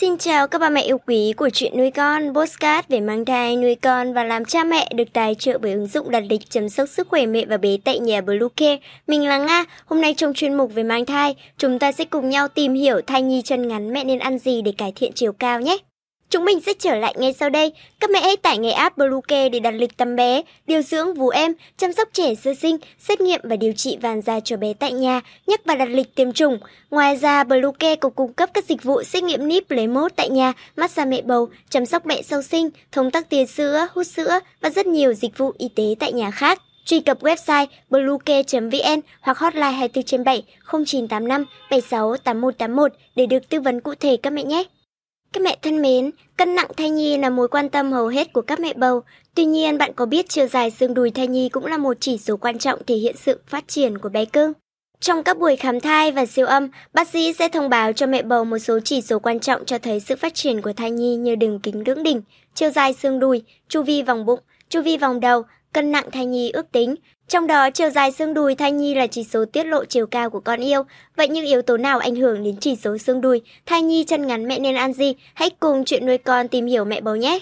Xin chào các bà mẹ yêu quý của chuyện nuôi con, postcard về mang thai, nuôi con và làm cha mẹ được tài trợ bởi ứng dụng đặt lịch chăm sóc sức khỏe mẹ và bé tại nhà Bluecare. Mình là Nga, hôm nay trong chuyên mục về mang thai, chúng ta sẽ cùng nhau tìm hiểu thai nhi chân ngắn mẹ nên ăn gì để cải thiện chiều cao nhé. Chúng mình sẽ trở lại ngay sau đây. Các mẹ hãy tải ngay app Bluecare để đặt lịch tắm bé, điều dưỡng vú em, chăm sóc trẻ sơ sinh, xét nghiệm và điều trị vàng da cho bé tại nhà, nhắc và đặt lịch tiêm chủng. Ngoài ra, Bluecare còn cung cấp các dịch vụ xét nghiệm níp lấy mốt tại nhà, massage mẹ bầu, chăm sóc mẹ sau sinh, thông tắc tia sữa, hút sữa và rất nhiều dịch vụ y tế tại nhà khác. Truy cập website bluecare.vn hoặc hotline 24 7 0985 76 8181 để được tư vấn cụ thể các mẹ nhé. Các mẹ thân mến, cân nặng thai nhi là mối quan tâm hầu hết của các mẹ bầu. Tuy nhiên, bạn có biết chiều dài xương đùi thai nhi cũng là một chỉ số quan trọng thể hiện sự phát triển của bé cưng? Trong các buổi khám thai và siêu âm, bác sĩ sẽ thông báo cho mẹ bầu một số chỉ số quan trọng cho thấy sự phát triển của thai nhi như đường kính lưỡng đỉnh, chiều dài xương đùi, chu vi vòng bụng, chu vi vòng đầu, cân nặng thai nhi ước tính, trong đó, chiều dài xương đùi thai nhi là chỉ số tiết lộ chiều cao của con yêu. Vậy những yếu tố nào ảnh hưởng đến chỉ số xương đùi? Thai nhi chân ngắn mẹ nên ăn gì? Hãy cùng chuyện nuôi con tìm hiểu mẹ bầu nhé!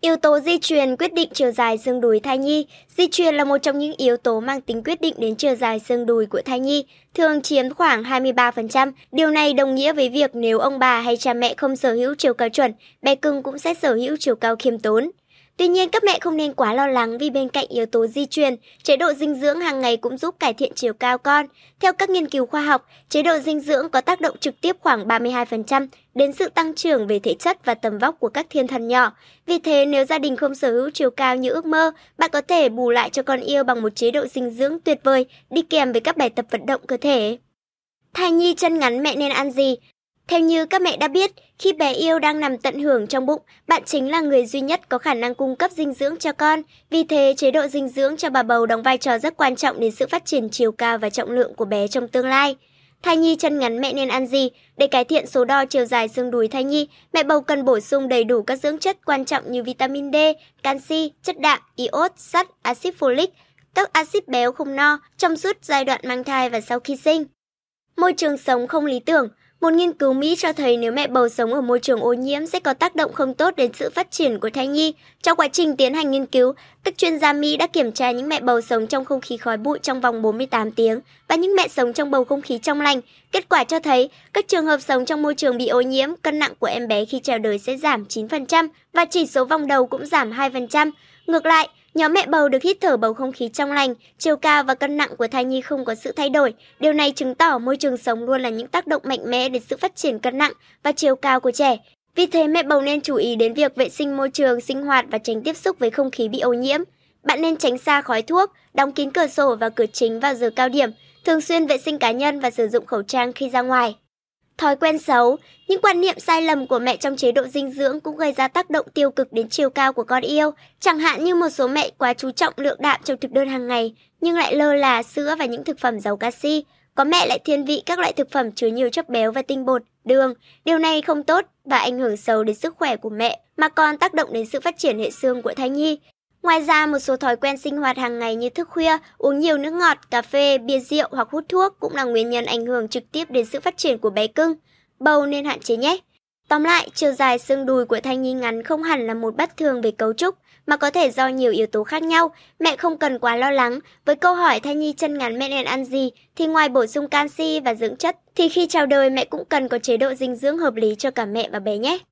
Yếu tố di truyền quyết định chiều dài xương đùi thai nhi. Di truyền là một trong những yếu tố mang tính quyết định đến chiều dài xương đùi của thai nhi, thường chiếm khoảng 23%. Điều này đồng nghĩa với việc nếu ông bà hay cha mẹ không sở hữu chiều cao chuẩn, bé cưng cũng sẽ sở hữu chiều cao khiêm tốn. Tuy nhiên, các mẹ không nên quá lo lắng vì bên cạnh yếu tố di truyền, chế độ dinh dưỡng hàng ngày cũng giúp cải thiện chiều cao con. Theo các nghiên cứu khoa học, chế độ dinh dưỡng có tác động trực tiếp khoảng 32% đến sự tăng trưởng về thể chất và tầm vóc của các thiên thần nhỏ. Vì thế, nếu gia đình không sở hữu chiều cao như ước mơ, bạn có thể bù lại cho con yêu bằng một chế độ dinh dưỡng tuyệt vời đi kèm với các bài tập vận động cơ thể. Thai nhi chân ngắn mẹ nên ăn gì? Theo như các mẹ đã biết, khi bé yêu đang nằm tận hưởng trong bụng, bạn chính là người duy nhất có khả năng cung cấp dinh dưỡng cho con. Vì thế, chế độ dinh dưỡng cho bà bầu đóng vai trò rất quan trọng đến sự phát triển chiều cao và trọng lượng của bé trong tương lai. Thai nhi chân ngắn mẹ nên ăn gì? Để cải thiện số đo chiều dài xương đùi thai nhi, mẹ bầu cần bổ sung đầy đủ các dưỡng chất quan trọng như vitamin D, canxi, chất đạm, iốt, sắt, axit folic, các axit béo không no trong suốt giai đoạn mang thai và sau khi sinh. Môi trường sống không lý tưởng một nghiên cứu Mỹ cho thấy nếu mẹ bầu sống ở môi trường ô nhiễm sẽ có tác động không tốt đến sự phát triển của thai nhi. Trong quá trình tiến hành nghiên cứu, các chuyên gia Mỹ đã kiểm tra những mẹ bầu sống trong không khí khói bụi trong vòng 48 tiếng và những mẹ sống trong bầu không khí trong lành. Kết quả cho thấy các trường hợp sống trong môi trường bị ô nhiễm, cân nặng của em bé khi chào đời sẽ giảm 9% và chỉ số vòng đầu cũng giảm 2%. Ngược lại, Nhóm mẹ bầu được hít thở bầu không khí trong lành, chiều cao và cân nặng của thai nhi không có sự thay đổi. Điều này chứng tỏ môi trường sống luôn là những tác động mạnh mẽ đến sự phát triển cân nặng và chiều cao của trẻ. Vì thế mẹ bầu nên chú ý đến việc vệ sinh môi trường, sinh hoạt và tránh tiếp xúc với không khí bị ô nhiễm. Bạn nên tránh xa khói thuốc, đóng kín cửa sổ và cửa chính vào giờ cao điểm, thường xuyên vệ sinh cá nhân và sử dụng khẩu trang khi ra ngoài. Thói quen xấu, những quan niệm sai lầm của mẹ trong chế độ dinh dưỡng cũng gây ra tác động tiêu cực đến chiều cao của con yêu. Chẳng hạn như một số mẹ quá chú trọng lượng đạm trong thực đơn hàng ngày, nhưng lại lơ là sữa và những thực phẩm giàu canxi. Có mẹ lại thiên vị các loại thực phẩm chứa nhiều chất béo và tinh bột, đường. Điều này không tốt và ảnh hưởng xấu đến sức khỏe của mẹ, mà còn tác động đến sự phát triển hệ xương của thai nhi. Ngoài ra, một số thói quen sinh hoạt hàng ngày như thức khuya, uống nhiều nước ngọt, cà phê, bia rượu hoặc hút thuốc cũng là nguyên nhân ảnh hưởng trực tiếp đến sự phát triển của bé cưng. Bầu nên hạn chế nhé. Tóm lại, chiều dài xương đùi của thai nhi ngắn không hẳn là một bất thường về cấu trúc, mà có thể do nhiều yếu tố khác nhau. Mẹ không cần quá lo lắng. Với câu hỏi thai nhi chân ngắn mẹ nên ăn gì, thì ngoài bổ sung canxi và dưỡng chất, thì khi chào đời mẹ cũng cần có chế độ dinh dưỡng hợp lý cho cả mẹ và bé nhé.